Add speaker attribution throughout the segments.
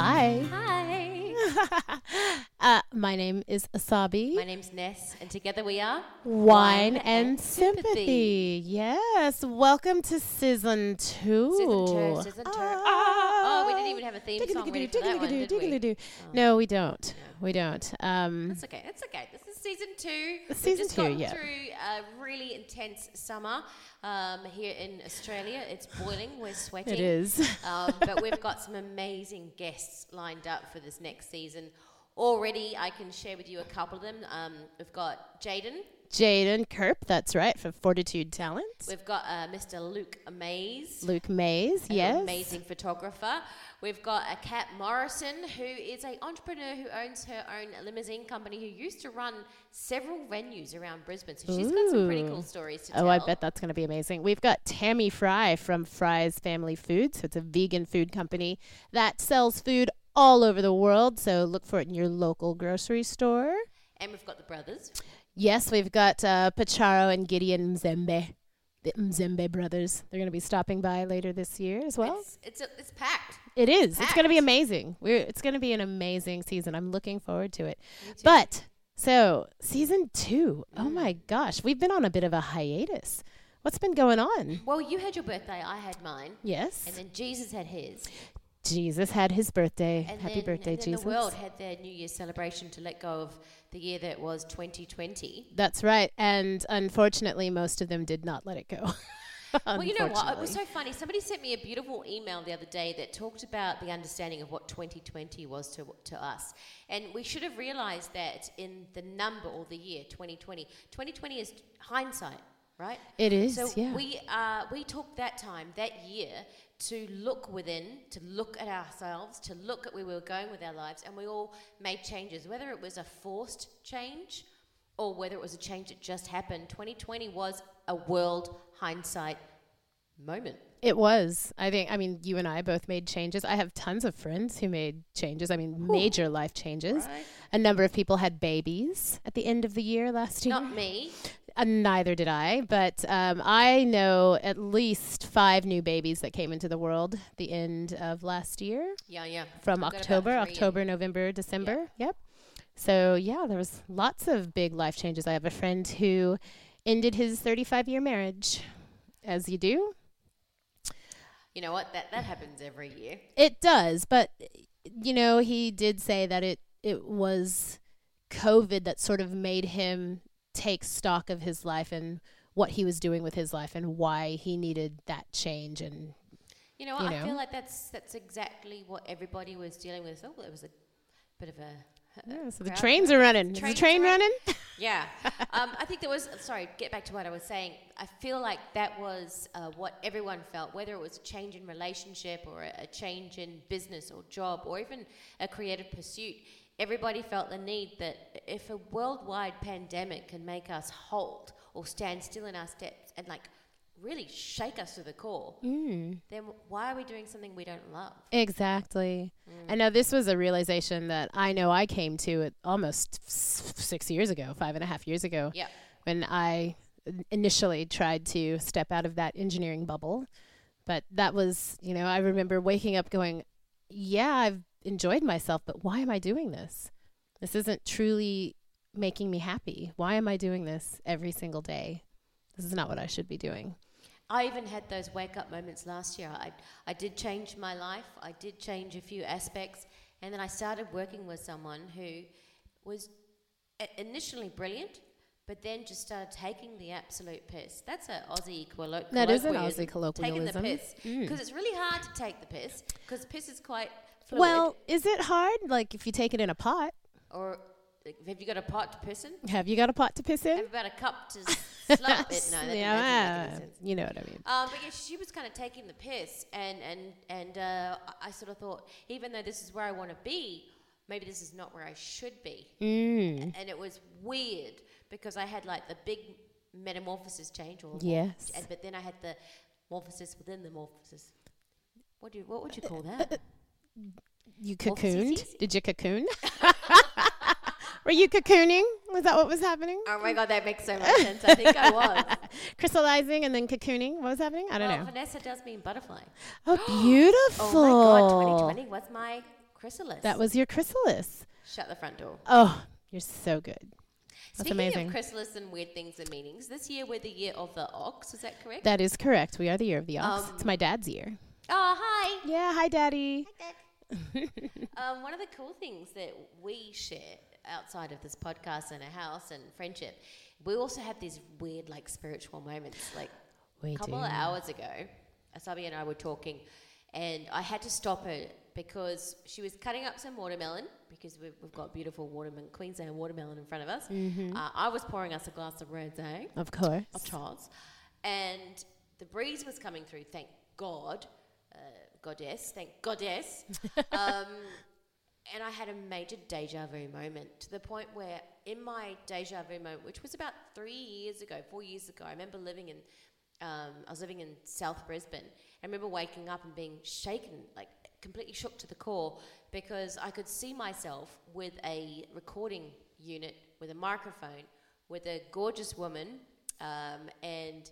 Speaker 1: Hi.
Speaker 2: Hi.
Speaker 1: uh, my name is Asabi.
Speaker 2: My name's Ness, and together we are
Speaker 1: Wine and sympathy. Yes. Welcome to season two.
Speaker 2: Season two. Season two.
Speaker 1: Ah.
Speaker 2: Oh, we didn't even have a theme song ready for that one, did we?
Speaker 1: Diggly-doo. No, we don't. We don't. Um,
Speaker 2: That's okay. That's okay. This season two.
Speaker 1: It's season
Speaker 2: just
Speaker 1: two, yeah.
Speaker 2: through a really intense summer um, here in Australia. It's boiling. We're sweating.
Speaker 1: it is.
Speaker 2: um, but we've got some amazing guests lined up for this next season. Already, I can share with you a couple of them. Um, we've got Jaden.
Speaker 1: Jaden Kerp, that's right, for Fortitude Talents.
Speaker 2: We've got uh, Mr. Luke Mays.
Speaker 1: Luke Mays,
Speaker 2: an
Speaker 1: yes.
Speaker 2: amazing photographer. We've got a Kat Morrison, who is an entrepreneur who owns her own limousine company, who used to run several venues around Brisbane. So she's got some pretty cool stories to
Speaker 1: Oh,
Speaker 2: tell.
Speaker 1: I bet that's going to be amazing. We've got Tammy Fry from Fry's Family Foods. So it's a vegan food company that sells food all over the world. So look for it in your local grocery store.
Speaker 2: And we've got the brothers.
Speaker 1: Yes, we've got uh, Pacharo and Gideon Mzembe, the Mzembe brothers. They're going to be stopping by later this year as well.
Speaker 2: It's it's, it's packed.
Speaker 1: It is. It's going to be amazing. We're. It's going to be an amazing season. I'm looking forward to it. But so season two.
Speaker 2: Mm.
Speaker 1: Oh my gosh, we've been on a bit of a hiatus. What's been going on?
Speaker 2: Well, you had your birthday, I had mine,
Speaker 1: Yes.
Speaker 2: and then Jesus had his.
Speaker 1: Jesus had his birthday.
Speaker 2: And
Speaker 1: Happy
Speaker 2: then,
Speaker 1: birthday,
Speaker 2: and then
Speaker 1: Jesus.
Speaker 2: the world had their New Year's celebration to let go of the year that was 2020.
Speaker 1: That's right. And unfortunately, most of them did not let it go.
Speaker 2: Well, you know what? It was so funny. Somebody sent me a beautiful email the other day that talked about the understanding of what 2020 was to, to us. And we should have realized that in the number or the year 2020. 2020 is hindsight, right?
Speaker 1: It is,
Speaker 2: So
Speaker 1: yeah.
Speaker 2: we, uh, we took that time, that year, to look within, to look at ourselves, to look at where we were going with our lives, and we all made changes. Whether it was a forced change or whether it was a change that just happened, 2020 was a world hindsight moment.
Speaker 1: It was. I think, I mean, you and I both made changes. I have tons of friends who made changes. I mean, major life changes.
Speaker 2: Right.
Speaker 1: A number of people had babies at the end of the year last year.
Speaker 2: Not me.
Speaker 1: Uh, neither did I, but um, I know at least five new babies that came into the world the end of last year
Speaker 2: Yeah, yeah.
Speaker 1: from
Speaker 2: I've
Speaker 1: October, October, November, December. Yep. So yeah, there was lots of big life changes. I have a friend who ended his 35 year marriage, as you do.
Speaker 2: You know what? That that happens every year.
Speaker 1: It does, but you know, he did say that it it was COVID that sort of made him take stock of his life and what he was doing with his life and why he needed that change and
Speaker 2: You know?
Speaker 1: You
Speaker 2: I feel like that's that's exactly what everybody was dealing with. Oh, it was a bit of a
Speaker 1: yeah, so the trains are running. Is the train
Speaker 2: are
Speaker 1: running?
Speaker 2: Yeah. um, I think there was, sorry, get back to what I was saying. I feel like that was uh, what everyone felt, whether it was a change in relationship or a, a change in business or job or even a creative pursuit. Everybody felt the need that if a worldwide pandemic can make us halt or stand still in our steps and like really shake us to the core,
Speaker 1: Mm.
Speaker 2: then why are we doing something we don't love?
Speaker 1: Exactly. And now this was a realization that I know I came to it almost s- six years ago, five and a half years ago,
Speaker 2: Yeah.
Speaker 1: when I initially tried to step out of that engineering bubble. But that was, you know, I remember waking up going, yeah, I've enjoyed myself, but why am I doing this? This isn't truly making me happy. Why am I doing this every single day? This is not what I should be doing.
Speaker 2: I even had those wake up moments last year. I, I did change my life, I did change a few aspects, and then I started working with someone who was initially brilliant, but then just started taking the absolute piss. That's an Aussie colloquialism.
Speaker 1: That is an Aussie colloquialism.
Speaker 2: Taking the piss.
Speaker 1: Mm.
Speaker 2: Because it's really hard to take the piss, because piss is quite fluid.
Speaker 1: Well, is it hard? Like if you take it in a pot,
Speaker 2: or like, have you got a pot to piss in?
Speaker 1: have you got a pot to piss in?
Speaker 2: Have about a cup to s- slump it? No, that,
Speaker 1: yeah,
Speaker 2: that doesn't make
Speaker 1: ah,
Speaker 2: any sense.
Speaker 1: you know what I mean.
Speaker 2: Um, but yeah, she was kind of taking the piss, and and and uh, I- sort of thought, even though this is where I want to be, maybe this is not where I should be.
Speaker 1: Mm.
Speaker 2: And it was weird because I had like the big metamorphosis change, or
Speaker 1: Yes.
Speaker 2: and, but then I had the morphosis within the morphosis. What do you, what would you call that?
Speaker 1: You cocooned? Did you cocoon? Were you cocooning? Was that what was happening?
Speaker 2: oh my god, that makes so much sense. I think I was.
Speaker 1: Crystallizing and then cocooning? What was happening? I don't
Speaker 2: well,
Speaker 1: know.
Speaker 2: Vanessa does mean butterfly.
Speaker 1: Oh, beautiful.
Speaker 2: Oh my god, 2020 was my chrysalis.
Speaker 1: That was your chrysalis.
Speaker 2: Shut the front door.
Speaker 1: Oh, you're so good. That's
Speaker 2: Speaking
Speaker 1: amazing.
Speaker 2: of chrysalis and weird things and meanings, this year we're the year of the ox. Is that correct?
Speaker 1: That is correct. We are the year of the ox.
Speaker 2: Um,
Speaker 1: it's my dad's year.
Speaker 2: oh, hi.
Speaker 1: Yeah, hi, daddy.
Speaker 2: Um, one of the cool things that we share outside of this podcast and a house and friendship, we also have these weird, like, spiritual moments. Like,
Speaker 1: We
Speaker 2: a couple
Speaker 1: do.
Speaker 2: of hours ago, Asabi and I were talking, and I had to stop her because she was cutting up some watermelon because we've, we've got beautiful watermelon, Queensland watermelon in front of us.
Speaker 1: Mm-hmm.
Speaker 2: Uh, I was pouring us a glass of rosé
Speaker 1: Of course.
Speaker 2: of Charles, and the breeze was coming through. Thank God, uh, goddess, thank goddess. um, and I had a major deja vu moment to the point where, in my deja vu moment, which was about three years ago, four years ago, I remember living in. Um, I was living in South Brisbane. I remember waking up and being shaken, like completely shook to the core, because I could see myself with a recording unit, with a microphone, with a gorgeous woman, um, and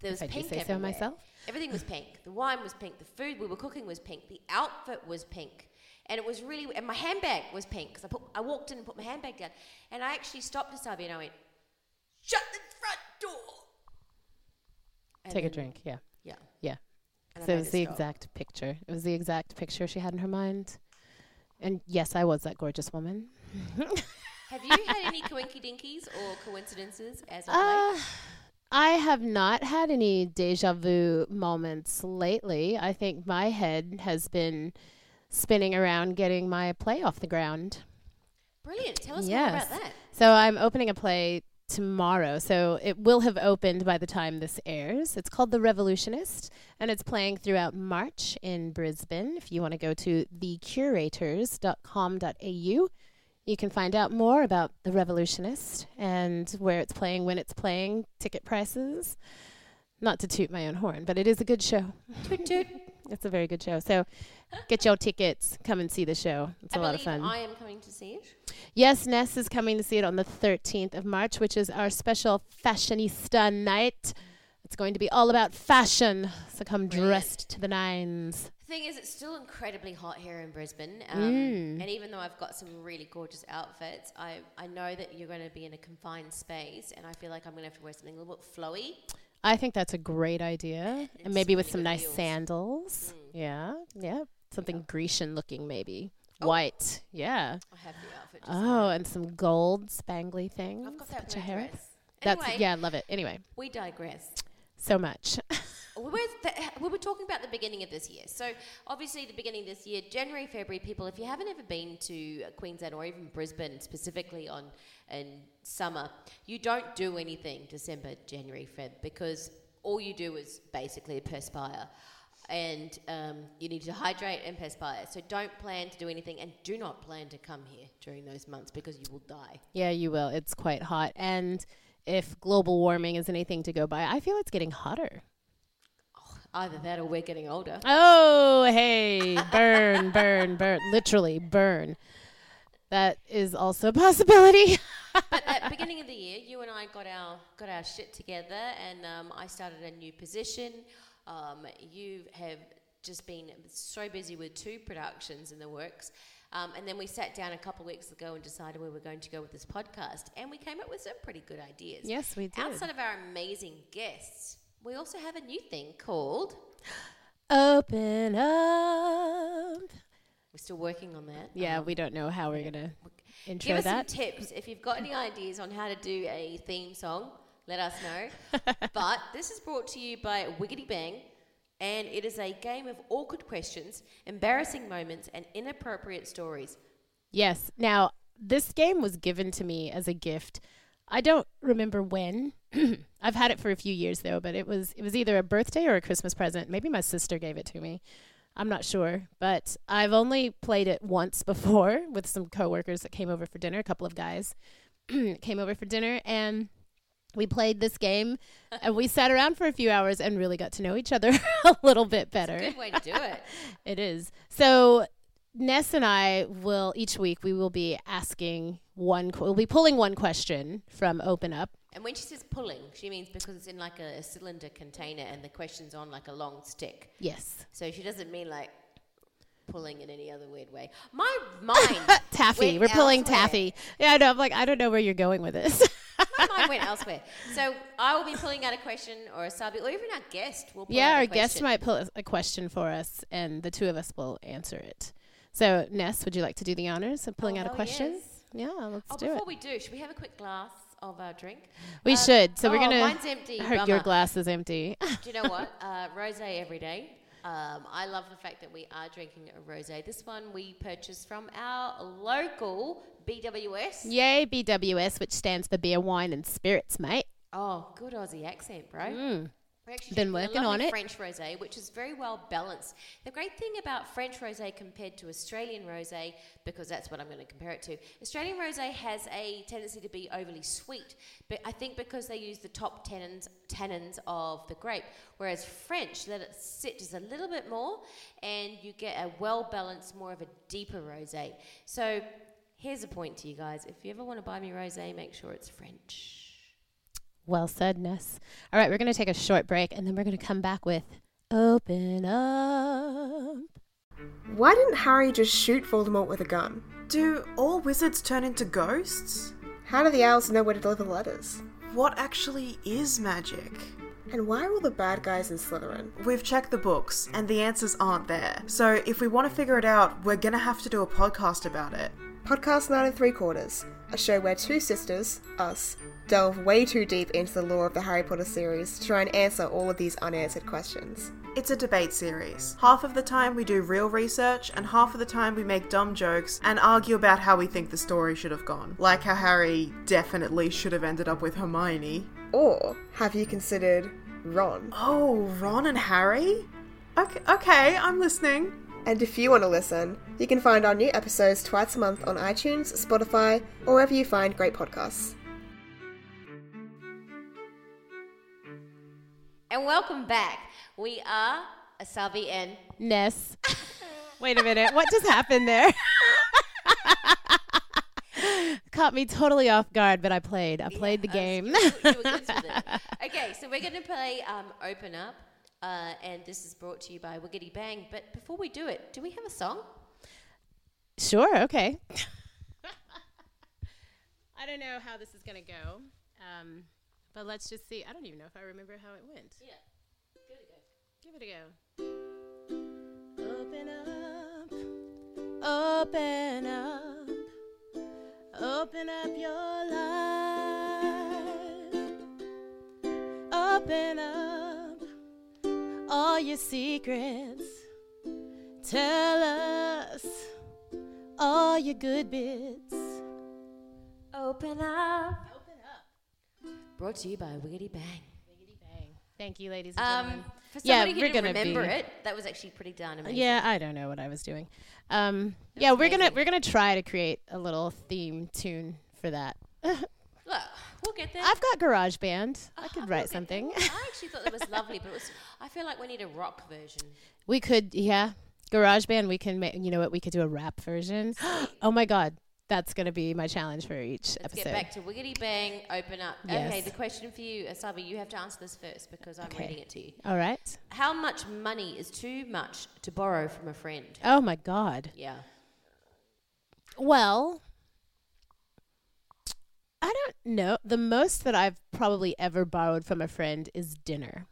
Speaker 2: there was
Speaker 1: I
Speaker 2: pink
Speaker 1: say so myself.
Speaker 2: Everything was pink. The wine was pink. The food we were cooking was pink. The outfit was pink. And it was really, and my handbag was pink because I, put, I walked in and put my handbag down. And I actually stopped to Asabi and I went, shut the front door. And
Speaker 1: Take a drink. Yeah.
Speaker 2: Yeah.
Speaker 1: Yeah.
Speaker 2: And
Speaker 1: So it was the
Speaker 2: stop.
Speaker 1: exact picture. It was the exact picture she had in her mind. And yes, I was that gorgeous woman.
Speaker 2: Have you had any coinky dinkies or coincidences as of
Speaker 1: uh, late? I have not had any deja vu moments lately. I think my head has been spinning around getting my play off the ground.
Speaker 2: Brilliant. Tell us more about that.
Speaker 1: So I'm opening a play tomorrow. So it will have opened by the time this airs. It's called The Revolutionist and it's playing throughout March in Brisbane. If you want to go to thecurators.com.au, you can find out more about The Revolutionist and where it's playing, when it's playing, ticket prices. Not to toot my own horn, but it is a good show.
Speaker 2: Toot toot.
Speaker 1: It's a very good show. So get your tickets, come and see the show. It's
Speaker 2: I
Speaker 1: a lot of fun.
Speaker 2: I am coming to see it.
Speaker 1: Yes, Ness is coming to see it on the 13th of March, which is our special fashionista night. It's going to be all about fashion, so come dressed to the nines.
Speaker 2: Thing is, it's still incredibly hot here in Brisbane. Um,
Speaker 1: Mm.
Speaker 2: And even though I've got some really gorgeous outfits, I, I know that you're going to be in a confined space, and I feel like I'm going to have to wear something a little bit flowy.
Speaker 1: I think that's a great idea,
Speaker 2: It's
Speaker 1: and maybe with some nice
Speaker 2: heels.
Speaker 1: sandals.
Speaker 2: Mm.
Speaker 1: Yeah, yeah, something Grecian looking, maybe
Speaker 2: Oh.
Speaker 1: white. Yeah.
Speaker 2: I have the outfit. Just
Speaker 1: Oh, and some gold spangly things.
Speaker 2: I've got that
Speaker 1: put your hair
Speaker 2: dress.
Speaker 1: That's
Speaker 2: Anyway,
Speaker 1: yeah, I love it. Anyway,
Speaker 2: we digress.
Speaker 1: so much.
Speaker 2: we were, th- we were talking about the beginning of this year. So, obviously, the beginning of this year, January, February, people, if you haven't ever been to Queensland or even Brisbane, specifically on in summer, you don't do anything December, January, Feb, because all you do is basically perspire. And um, you need to hydrate and perspire. So don't plan to do anything, and do not plan to come here during those months because you will die.
Speaker 1: Yeah, you will. It's quite hot. And if global warming is anything to go by, I feel it's getting hotter.
Speaker 2: Either that, or we're getting older.
Speaker 1: Oh, hey, burn, burn, burn. Literally, burn. That is also a possibility.
Speaker 2: but at the beginning of the year, you and I got our got our shit together, and um, I started a new position. Um, you have just been so busy with two productions in the works, um, and then we sat down a couple of weeks ago and decided where we were going to go with this podcast, and we came up with some pretty good ideas.
Speaker 1: yes, we did.
Speaker 2: Outside of our amazing guests, we also have a new thing called.
Speaker 1: Open up.
Speaker 2: We're still working on that.
Speaker 1: Yeah,
Speaker 2: Um,
Speaker 1: we don't know how we're going to intro
Speaker 2: Give us
Speaker 1: that.
Speaker 2: some tips. If you've got any ideas on how to do a theme song, let us know. but this is brought to you by Wiggity Bang, And it is a game of awkward questions, embarrassing moments, and inappropriate stories.
Speaker 1: Yes. Now, this game was given to me as a gift. I don't remember when. I've had it for a few years though, but it was it was either a birthday or a Christmas present. Maybe my sister gave it to me. I'm not sure, but I've only played it once before with some coworkers that came over for dinner, a couple of guys came over for dinner and we played this game and we sat around for a few hours and really got to know each other a little bit better.
Speaker 2: Good way to do it.
Speaker 1: It is. So Ness and I will each week we will be asking one we'll be pulling one question from Open Up.
Speaker 2: And when she says pulling, she means because it's in like a, a cylinder container and the question's on like a long stick.
Speaker 1: Yes.
Speaker 2: So she doesn't mean like pulling in any other weird way. My mind
Speaker 1: taffy. We're pulling
Speaker 2: elsewhere.
Speaker 1: taffy. Yeah, I know. I'm like I don't know where you're going with this.
Speaker 2: My mind went elsewhere. So I will be pulling out a question or a subject, or even our guest will pull
Speaker 1: yeah,
Speaker 2: out a
Speaker 1: our guest might pull a question for us and the two of us will answer it. So, Ness, would you like to do the honors of pulling
Speaker 2: Oh,
Speaker 1: out a question?
Speaker 2: yes.
Speaker 1: Yeah, let's
Speaker 2: Oh,
Speaker 1: do
Speaker 2: before
Speaker 1: it.
Speaker 2: we do, should we have a quick glass of our drink?
Speaker 1: We
Speaker 2: Um,
Speaker 1: should. So we're
Speaker 2: oh,
Speaker 1: gonna.
Speaker 2: Mine's empty.
Speaker 1: Her, your glass is empty.
Speaker 2: Do you know what? Uh, rosé every day. Um, I love the fact that we are drinking a rosé. This one we purchased from our local BWS.
Speaker 1: Yay, BWS, which stands for beer, wine, and spirits, mate.
Speaker 2: Oh, good Aussie accent, bro.
Speaker 1: Mm.
Speaker 2: Actually
Speaker 1: Been working
Speaker 2: a
Speaker 1: on it.
Speaker 2: French rosé, which is very well balanced. The great thing about French rosé compared to Australian rosé, because that's what I'm going to compare it to, Australian rosé has a tendency to be overly sweet. But I think because they use the top tannins, tannins of the grape, whereas French let it sit just a little bit more, and you get a well balanced, more of a deeper rosé. So here's a point to you guys: if you ever want to buy me rosé, make sure it's French.
Speaker 1: Well said, Ness. All right, we're going to take a short break and then we're going to come back with Open Up.
Speaker 3: Why didn't Harry just shoot Voldemort with a gun?
Speaker 4: Do all wizards turn into ghosts?
Speaker 3: How do the owls know where to deliver letters?
Speaker 4: What actually is magic?
Speaker 3: And why are all the bad guys in Slytherin?
Speaker 4: We've checked the books and the answers aren't there. So if we want to figure it out, we're gonna have to do a podcast about it.
Speaker 3: Podcast 9 and 3 quarters, a show where two sisters, us, delve way too deep into the lore of the Harry Potter series to try and answer all of these unanswered questions.
Speaker 4: It's a debate series. Half of the time we do real research, and half of the time we make dumb jokes and argue about how we think the story should have gone. Like how Harry definitely should have ended up with Hermione.
Speaker 3: Or have you considered Ron?
Speaker 4: Oh, Ron and Harry? Okay, okay, I'm listening.
Speaker 3: And if you want to listen, you can find our new episodes twice a month on iTunes, Spotify, or wherever you find great podcasts.
Speaker 2: And welcome back. We are Asabi and
Speaker 1: Ness. Wait a minute. What just happened there? Caught me totally off guard, but I played. I played the
Speaker 2: us.
Speaker 1: game.
Speaker 2: You, were- you were good with it. Okay, so we're going to play um, Open Up, uh, and this is brought to you by Wiggity Bang. But before we do it, do we have a song?
Speaker 1: Sure, okay. I don't know how this is going to go, um, but let's just see. I don't even know if I remember how it went.
Speaker 2: Yeah. Give it a go.
Speaker 1: Give it a go. Open up, open up, open up your life. Open up all your secrets. Tell us all your good bits.
Speaker 2: Open up.
Speaker 1: Open up.
Speaker 2: Brought to you by Wiggity Bang.
Speaker 1: Biggity bang. Thank you, ladies and
Speaker 2: Um,
Speaker 1: gentlemen.
Speaker 2: for
Speaker 1: Yeah,
Speaker 2: somebody
Speaker 1: we're
Speaker 2: who didn't
Speaker 1: gonna
Speaker 2: remember
Speaker 1: be-
Speaker 2: it, that was actually pretty darn amazing.
Speaker 1: Yeah, I don't know what I was doing. Um, yeah, we're gonna we're gonna try to create a little theme tune for that.
Speaker 2: We'll get there.
Speaker 1: I've got GarageBand. I
Speaker 2: Oh,
Speaker 1: could write something.
Speaker 2: I actually thought that was lovely, but it was, I feel like we need a rock version.
Speaker 1: we could, yeah, GarageBand. We can make. You know what? We could do a rap version. oh my God, that's gonna be my challenge for each
Speaker 2: Let's
Speaker 1: episode.
Speaker 2: get back to Wiggity Bang, open up. Okay,
Speaker 1: Yes.
Speaker 2: the question for you, Asabi, you have to answer this first because I'm
Speaker 1: Okay.
Speaker 2: reading it to you.
Speaker 1: All right.
Speaker 2: How much money is too much to borrow from a friend?
Speaker 1: Oh my God.
Speaker 2: Yeah.
Speaker 1: Well, I don't know. The most that I've probably ever borrowed from a friend is dinner.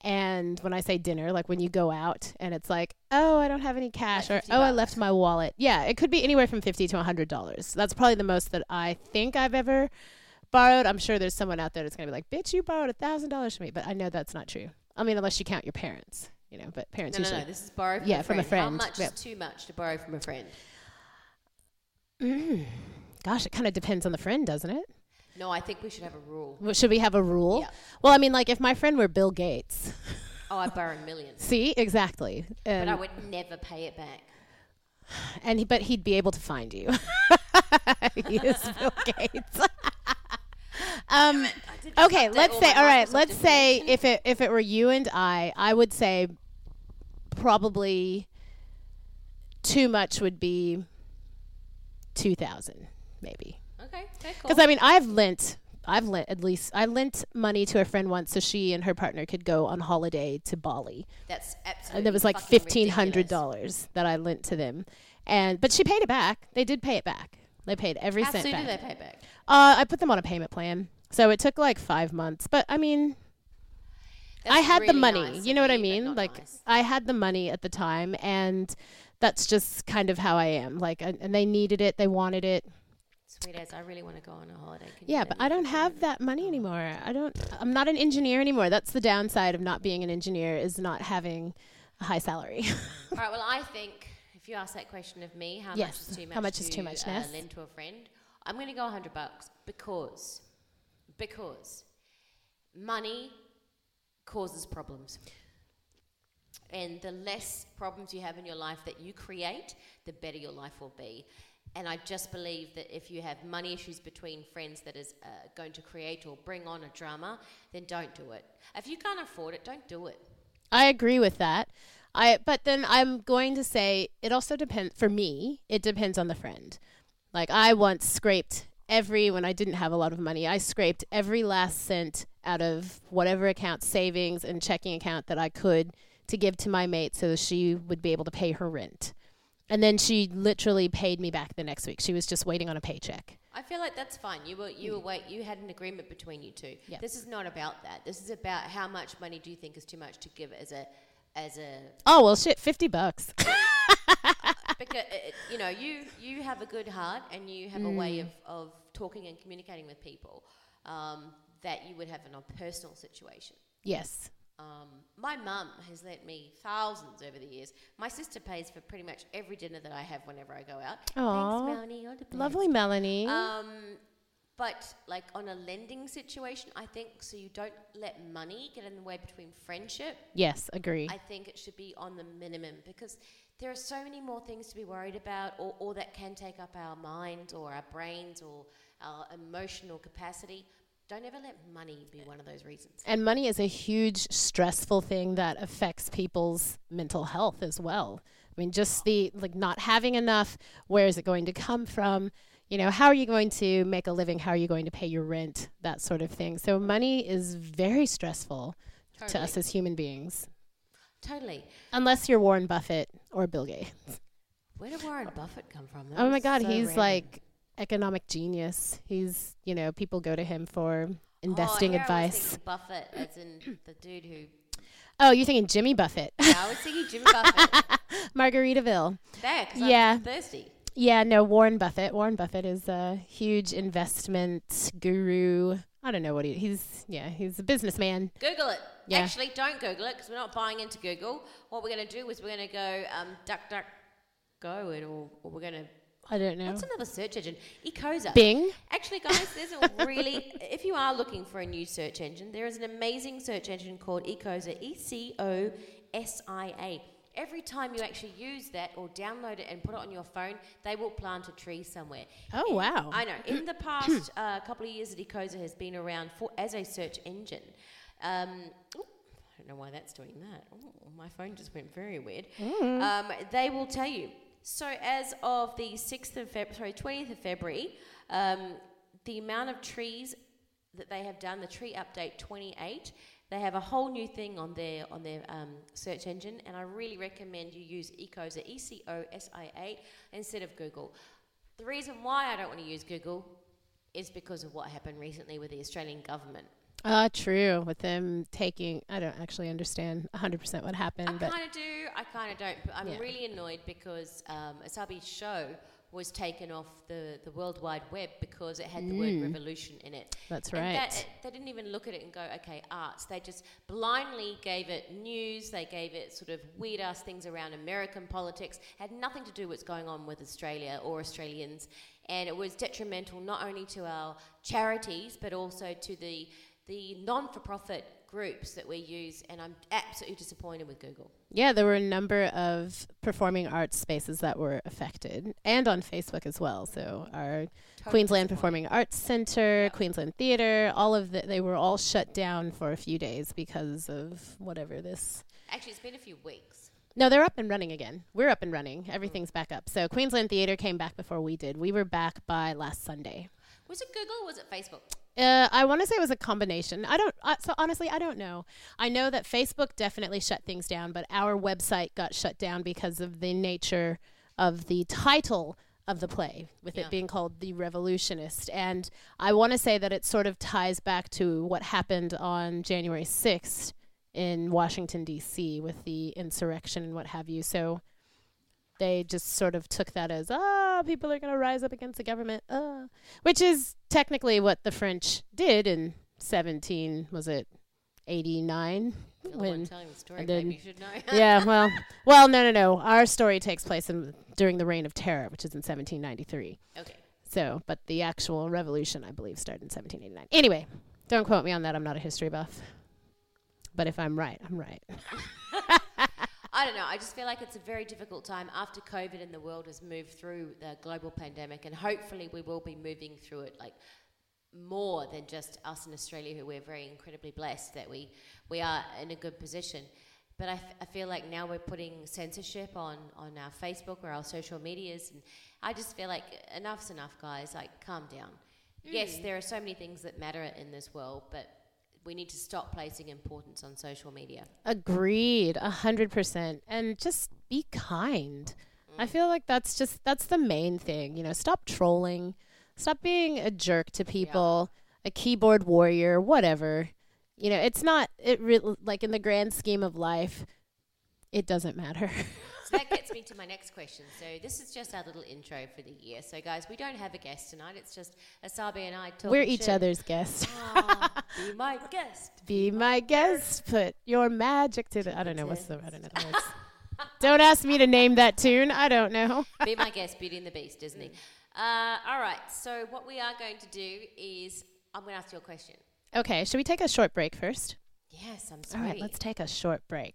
Speaker 1: And when I say dinner, like when you go out and it's like, oh, I don't have any cash, or oh, I left my wallet. Yeah, it could be anywhere from fifty to hundred dollars. That's probably the most that I think I've ever borrowed. I'm sure there's someone out there that's gonna be like, bitch, you borrowed a thousand dollars from me, but I know that's not true. I mean, unless you count your parents, you know, but parents
Speaker 2: No, no,
Speaker 1: usually.
Speaker 2: no. This is borrow from
Speaker 1: Yeah,
Speaker 2: a
Speaker 1: from a
Speaker 2: friend. How much is too much to borrow from a friend? Mm.
Speaker 1: Gosh, it kind of depends on the friend, doesn't it?
Speaker 2: No, I think we should have a rule.
Speaker 1: Well, Should we have a rule?
Speaker 2: Yeah.
Speaker 1: Well, I mean, like if my friend were Bill Gates,
Speaker 2: Oh, I'd borrow millions,
Speaker 1: see exactly,
Speaker 2: but I would never pay it back.
Speaker 1: and he, but he'd be able to find you. he is Bill Gates. um, okay, let's say all right. Let's say if it if it were you and I, I would say probably too much would be two thousand, maybe.
Speaker 2: Okay, okay, cool.
Speaker 1: Because I mean, I've lent, I've lent at least, I lent money to a friend once so she and her partner could go on holiday to Bali,
Speaker 2: That's absolutely.
Speaker 1: and it was like fifteen hundred dollars that I lent to them, and but she paid it back. They did pay it back. They paid every
Speaker 2: How
Speaker 1: cent
Speaker 2: soon
Speaker 1: back.
Speaker 2: do they pay back?
Speaker 1: Uh, I put them on a payment plan, so it took like five months. But I mean, I
Speaker 2: That's
Speaker 1: had the money.
Speaker 2: nice
Speaker 1: you know what I mean? Like
Speaker 2: nice.
Speaker 1: I had the money at the time, and that's just kind of how I am. Like, and they needed it, they wanted it.
Speaker 2: Sweet as I really want to go on a holiday. Can
Speaker 1: Yeah, but I don't have that money anymore. I don't. I'm not an engineer anymore. That's the downside of not being an engineer is not having a high salary.
Speaker 2: All right. Well, I think if you ask that question of me, how
Speaker 1: Yes,
Speaker 2: much is too much?
Speaker 1: how much is
Speaker 2: to,
Speaker 1: too much,
Speaker 2: uh, lend to a friend. I'm going to go 100 bucks because because money causes problems. And the less problems you have in your life that you create, the better your life will be. And I just believe that if you have money issues between friends that is uh, going to create or bring on a drama, then don't do it. If you can't afford it, don't do it.
Speaker 1: I agree with that. I but then I'm going to say it also depends for me, it depends on the friend. Like I once scraped every when I didn't have a lot of money, I scraped every last cent out of whatever account savings and checking account that I could to give to my mate so she would be able to pay her rent. And then she literally paid me back the next week. She was just waiting on a paycheck.
Speaker 2: I feel like that's fine. You were you were wait. You had an agreement between you two.
Speaker 1: Yeah.
Speaker 2: This is not about that. This is about how much money do you think is too much to give as a as a
Speaker 1: Oh, well shit, 50 bucks.
Speaker 2: because uh, you know you you have a good heart and you have a way
Speaker 1: Mm.
Speaker 2: of, of talking and communicating with people um, that you would have in a personal situation.
Speaker 1: yes.
Speaker 2: Um, my mum has lent me thousands over the years. My sister pays for pretty much every dinner that I have whenever I go out.
Speaker 1: Aw.
Speaker 2: Thanks, Melanie. You're the best.
Speaker 1: Lovely Melanie.
Speaker 2: Um, but like on a lending situation, I think so you don't let money get in the way between friendship.
Speaker 1: yes, agree.
Speaker 2: I think it should be on the minimum because there are so many more things to be worried about or, or that can take up our minds or our brains or our emotional capacity. Don't ever let money be one of those reasons.
Speaker 1: And money is a huge stressful thing that affects people's mental health as well. I mean, just the like not having enough, where is it going to come from? You know, how are you going to make a living? How are you going to pay your rent? That sort of thing. So money is very stressful to us as human beings.
Speaker 2: Totally.
Speaker 1: Unless you're Warren Buffett or Bill Gates.
Speaker 2: Where did Warren Buffett come from? That
Speaker 1: Oh my god,
Speaker 2: so
Speaker 1: he's
Speaker 2: random.
Speaker 1: like economic genius. He's, you know, people go to him for investing
Speaker 2: oh, here I was
Speaker 1: advice.
Speaker 2: Buffett, as in the dude who.
Speaker 1: Oh, you're thinking Jimmy Buffett.
Speaker 2: Yeah, I was thinking Jimmy Buffett.
Speaker 1: Margaritaville.
Speaker 2: There,
Speaker 1: Yeah.
Speaker 2: I'm thirsty.
Speaker 1: Yeah, no, Warren Buffett. Warren Buffett is a huge investment guru. I don't know what he he's yeah, he's a businessman.
Speaker 2: Google it.
Speaker 1: Yeah.
Speaker 2: Actually, don't Google it because we're not buying into Google. What we're going to do is we're going to go um, duck, duck, go it, or, or we're going to.
Speaker 1: I don't know.
Speaker 2: What's another search engine? Ecosia.
Speaker 1: Bing.
Speaker 2: Actually, guys, there's a really. if you are looking for a new search engine, there is an amazing search engine called Ecosia. E C O S I A. Every time you actually use that or download it and put it on your phone, they will plant a tree somewhere.
Speaker 1: Oh,
Speaker 2: In-
Speaker 1: wow.
Speaker 2: I know. In the past uh, couple of years that Ecosia has been around for as a search engine. Um, I don't know why that's doing that. Ooh, my phone just went very weird. Um, they will tell you. So as of the 6th of Feb, sorry, 20th of February, um, the amount of trees that they have done, the tree update 28, they have a whole new thing on their on their um, search engine, and I really recommend you use Ecosia, E C O S I A, instead of Google. The reason why I don't want to use Google is because of what happened recently with the Australian government.
Speaker 1: Ah, true. With them taking, I don't actually understand 100% what happened,
Speaker 2: I kind of do. I kind of don't. But I'm
Speaker 1: Yeah.
Speaker 2: really annoyed because um, Asabi's show was taken off the, the World Wide Web because it had the word revolution in it.
Speaker 1: that's
Speaker 2: And
Speaker 1: right.
Speaker 2: that, they didn't even look at it and go, okay, arts. They just blindly gave it news. They gave it sort of weird ass things around American politics. Had nothing to do with what's going on with Australia or Australians. And it was detrimental not only to our charities, but also to the, the non for profit groups that we use. And I'm absolutely disappointed with Google.
Speaker 1: Yeah, there were a number of performing arts spaces that were affected, and on Facebook as well. So our Queensland Performing Arts Centre, Queensland Theatre, all of the, they were all shut down for a few days because of whatever this.
Speaker 2: Actually, it's been a few weeks.
Speaker 1: No, they're up and running again. We're up and running. Mm. Everything's back up. So Queensland Theatre came back before we did. We were back by last Sunday.
Speaker 2: Was it Google or was it Facebook?
Speaker 1: Uh, I want to say it was a combination. I don't. Uh, so honestly, I don't know. I know that Facebook definitely shut things down, but our website got shut down because of the nature of the title of the play, with
Speaker 2: Yeah.
Speaker 1: it being called The Revolutionist. And I want to say that it sort of ties back to what happened on January sixth in Washington D.C. with the insurrection and what have you. So they just sort of took that as ah people are going to rise up against the government uh which is technically what the french did in 17 was it 89
Speaker 2: You're one
Speaker 1: when
Speaker 2: telling the story,
Speaker 1: then-
Speaker 2: You should know.
Speaker 1: yeah well well no no no. Our story takes place in during the reign of terror which is in 1793
Speaker 2: okay.
Speaker 1: so but the actual revolution i believe started in 1789 anyway don't quote me on that. I'm not a history buff. But if i'm right i'm right
Speaker 2: I don't know. I just feel like it's a very difficult time after COVID and the world has moved through the global pandemic, and hopefully we will be moving through it like more than just us in Australia, who we're very incredibly blessed that we we are in a good position. But I, f- I feel like now we're putting censorship on, on our Facebook or our social medias, and I just feel like enough's enough, guys. Like, calm down. Yes, mm. there are so many things that matter in this world, but we need to stop placing importance on social media.
Speaker 1: Agreed, a hundred percent. And just be kind. I mm. feel like that's just that's the main thing. You know, stop trolling, stop being a jerk to people, a keyboard warrior, whatever. You know, it's not it re- like in the grand scheme of life, it doesn't matter.
Speaker 2: That gets me to my next question. So this is just our little intro for the year. So guys, we don't have a guest tonight. It's just Asabi and I talking
Speaker 1: We're each
Speaker 2: shit.
Speaker 1: other's guests.
Speaker 2: Ah, be my guest.
Speaker 1: Be my guest. Put your magic to the. I don't know what's the. I don't know the words. don't ask me to name that tune. I don't know.
Speaker 2: Be my guest, Beauty and the Beast, Disney. Uh, all right. So what we are going to do is I'm going to ask you a question.
Speaker 1: Okay, should we take a short break first?
Speaker 2: Yes, I'm sorry.
Speaker 1: right, let's take a short break.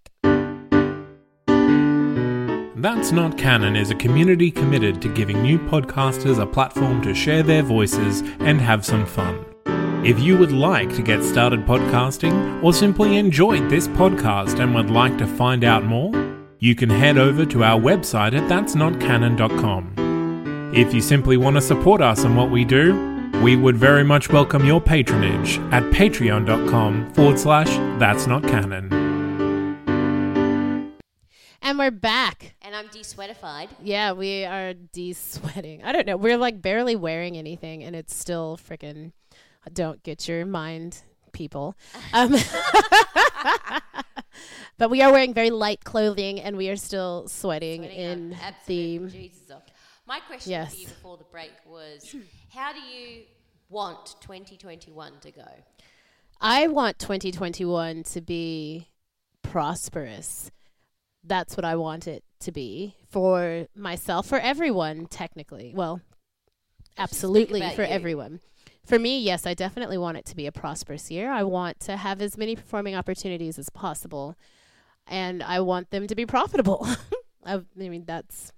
Speaker 5: That's Not Canon is a community committed to giving new podcasters a platform to share their voices and have some fun. If you would like to get started podcasting or simply enjoyed this podcast and would like to find out more, you can head over to our website at that'snotcanon.com. If you simply want to support us and what we do, we would very much welcome your patronage at patreon.com forward slash that's not canon.
Speaker 1: And we're back.
Speaker 2: and I'm de-sweatified.
Speaker 1: Yeah, we are de-sweating. I don't know. We're like barely wearing anything, and it's still freaking. Don't get your mind, people. Um, but we are wearing very light clothing, and we are still sweating,
Speaker 2: Sweating
Speaker 1: in the.
Speaker 2: Jesus. My question
Speaker 1: Yes.
Speaker 2: to you before the break was, how do you want 2021 to go?
Speaker 1: I want 2021 to be prosperous. That's what I want it to be for myself, for everyone, technically. Well, absolutely for
Speaker 2: you.
Speaker 1: everyone. For me, yes, I definitely want it to be a prosperous year. I want to have as many performing opportunities as possible, and I want them to be profitable. I, I mean, that's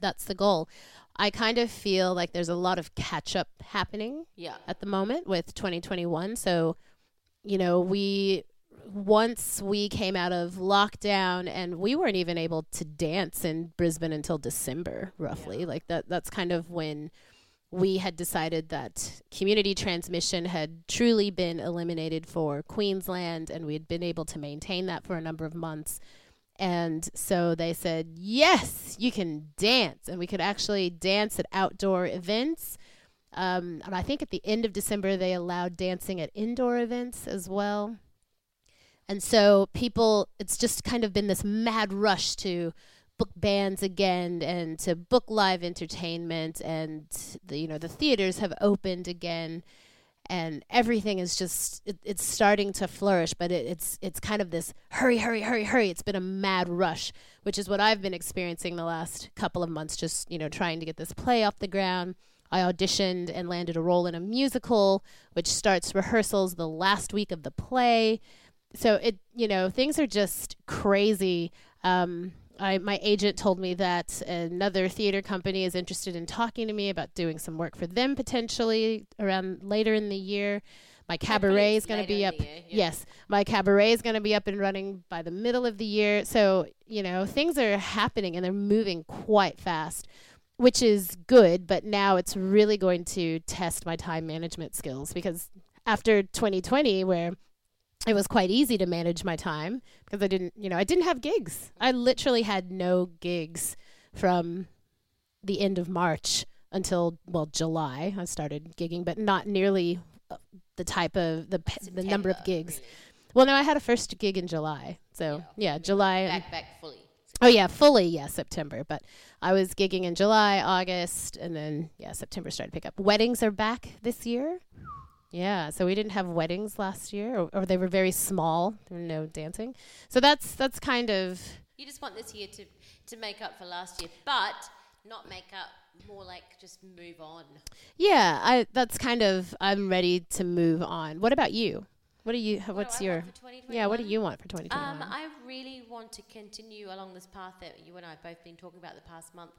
Speaker 1: that's the goal. I kind of feel like there's a lot of catch up happening
Speaker 2: Yeah.
Speaker 1: at the moment with 2021. So, you know, we once we came out of lockdown and we weren't even able to dance in Brisbane until December roughly. Like that that's kind of when we had decided that community transmission had truly been eliminated for Queensland and we had been able to maintain that for a number of months. And so they said, "Yes, you can dance." And we could actually dance at outdoor events Um, and I think at the end of December, they allowed dancing at indoor events as well. And so people, it's just kind of been this mad rush to book bands again and to book live entertainment. And the you know the theaters have opened again. And everything is just it, it's starting to flourish but it, it's it's kind of this hurry hurry hurry hurry. It's been a mad rush which is what i've been experiencing the last couple of months just you know trying to get this play off the ground. I auditioned and landed a role in a musical which starts rehearsals the last week of the play so it you know things are just crazy um, I, my agent told me that another theater company is interested in talking to me about doing some work for them potentially around later in the year. My cabaret is going to be up.
Speaker 2: Year, yeah.
Speaker 1: Yes, my cabaret is going to be up and running by the middle of the year. So, you know, things are happening and they're moving quite fast, which is good. But now it's really going to test my time management skills because after 2020, where it was quite easy to manage my time because I didn't, you know, I didn't have gigs. I literally had no gigs from the end of March until well July. I started gigging, but not nearly uh, the type of the pe- the number of gigs.
Speaker 2: really.
Speaker 1: Well, no, I had a first gig in July. So yeah, July.
Speaker 2: Back, back fully.
Speaker 1: Oh yeah, fully yeah, September. But I was gigging in July, August, and then yeah, September started to pick up. Weddings are back this year. Yeah, so we didn't have weddings last year, or, or they were very small. There were no dancing. So that's that's kind of
Speaker 2: You just want this year to, to make up for last year, but not make up, more like just move on.
Speaker 1: yeah. I that's kind of I'm ready to move on. What about you? What do you?
Speaker 2: What do
Speaker 1: What's
Speaker 2: I
Speaker 1: your?
Speaker 2: want for
Speaker 1: Yeah, what do you want for 2021?
Speaker 2: Um, I really want to continue along this path that you and I have both been talking about the past month.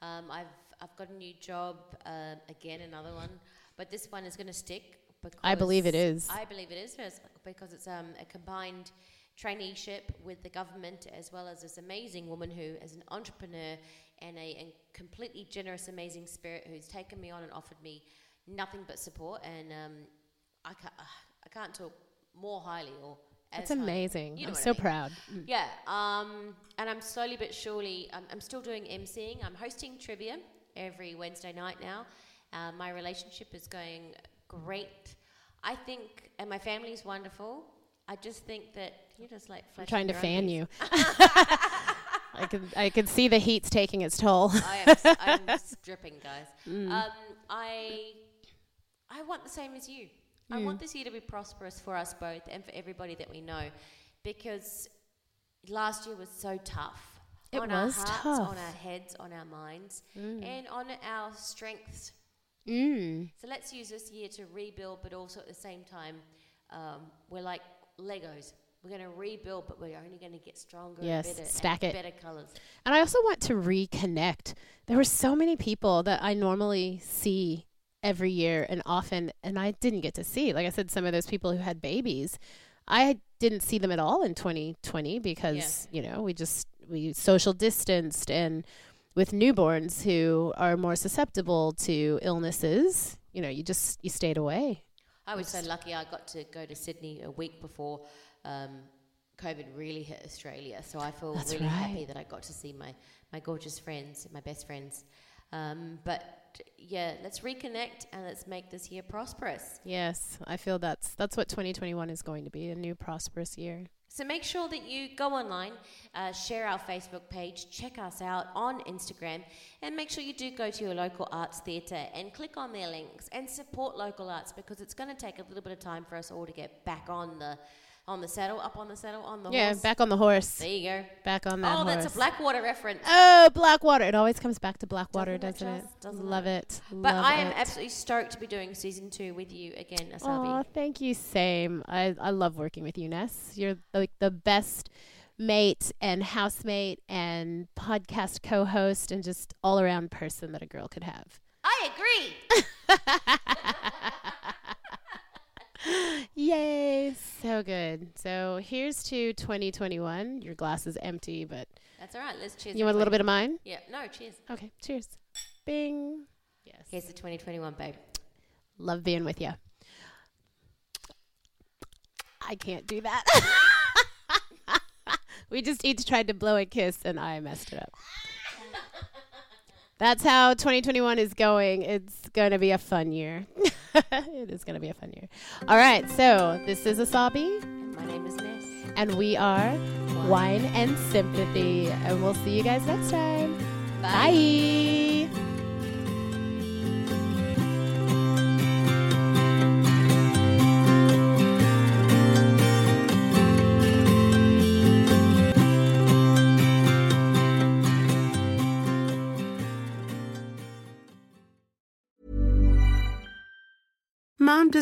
Speaker 2: Um, I've I've got a new job uh, again, another one, but this one is going to stick. Because
Speaker 1: I believe it is.
Speaker 2: I believe it is because- it's um, a combined traineeship with the government as well as this amazing woman who is an entrepreneur and a, and completely generous, amazing spirit who's taken me on and offered me nothing but support. And um, I can't I can't talk more highly or.
Speaker 1: That's
Speaker 2: highly.
Speaker 1: amazing.
Speaker 2: You know
Speaker 1: I'm
Speaker 2: what I
Speaker 1: so
Speaker 2: mean.
Speaker 1: proud. Mm.
Speaker 2: Yeah, um, and I'm slowly but surely, I'm, I'm still doing emceeing. I'm hosting trivia every Wednesday night now. Uh, my relationship is going great. I think, and my family's wonderful. I just think that you're just like
Speaker 1: I'm trying to fan
Speaker 2: undies.
Speaker 1: you. I can I can see the heat's taking its toll.
Speaker 2: I am, I'm dripping, guys.
Speaker 1: Mm.
Speaker 2: Um, I, I want the same as you. I
Speaker 1: Mm.
Speaker 2: want this year to be prosperous for us both and for everybody that we know, because last year was so tough.
Speaker 1: It
Speaker 2: on
Speaker 1: was
Speaker 2: our hearts,
Speaker 1: tough.
Speaker 2: on our heads, on our minds, and on our strengths.
Speaker 1: Mm.
Speaker 2: So let's use this year to rebuild, but also at the same time, um, we're like Legos. We're going to rebuild, but we're only going to get stronger
Speaker 1: Yes,
Speaker 2: and better,
Speaker 1: stack it.
Speaker 2: better colors.
Speaker 1: And I also want to reconnect. There were so many people that I normally see every year and often, and I didn't get to see. Like I said, some of those people who had babies, I didn't see them at all in 2020 because, you know, we just, we social distanced and with newborns who are more susceptible to illnesses, you know, you just, you stayed away.
Speaker 2: I was so lucky I got to go to Sydney a week before um, COVID really hit Australia. So I feel
Speaker 1: That's
Speaker 2: really happy that I got to see my, my gorgeous friends, my best friends. Um, but yeah, let's reconnect and let's make this year prosperous.
Speaker 1: Yes, I feel that's, that's what 2021 is going to be, a new prosperous year.
Speaker 2: So make sure that you go online, uh, share our Facebook page, check us out on Instagram, and make sure you do go to your local arts theatre and click on their links and support local arts because it's going to take a little bit of time for us all to get back on the on the saddle, up on the saddle, on the horse.
Speaker 1: Yeah,
Speaker 2: horse.
Speaker 1: back on the horse.
Speaker 2: There you go.
Speaker 1: Back on that
Speaker 2: Oh,
Speaker 1: horse.
Speaker 2: that's a Blackwater reference.
Speaker 1: Oh, Blackwater. It always comes back to Blackwater,
Speaker 2: Doesn't it
Speaker 1: doesn't it?
Speaker 2: just? Doesn't
Speaker 1: Love
Speaker 2: it?
Speaker 1: it.
Speaker 2: But
Speaker 1: Love
Speaker 2: I am
Speaker 1: it.
Speaker 2: absolutely stoked to be doing season two with you again, Asabi.
Speaker 1: thank you. Same. I, I love working with you, Ness. You're like the best mate and housemate and podcast co-host and just all around person that a girl could have.
Speaker 2: I agree.
Speaker 1: Yay! So good. So here's to 2021. Your glass is empty, but
Speaker 2: That's all right. Let's cheers.
Speaker 1: you want a little bit of mine?
Speaker 2: Yeah. No, cheers.
Speaker 1: Okay. Cheers. Bing. Yes.
Speaker 2: Here's the 2021, babe.
Speaker 1: Love being with you. I can't do that. we just each tried to blow a kiss and I messed it up. That's how 2021 is going. It's going to be a fun year. it is going to be a fun year. All right. So this is Asabi.
Speaker 2: And my name is Ness.
Speaker 1: And we are Wine and Sympathy. And we'll see you guys next time. Bye.
Speaker 6: Mom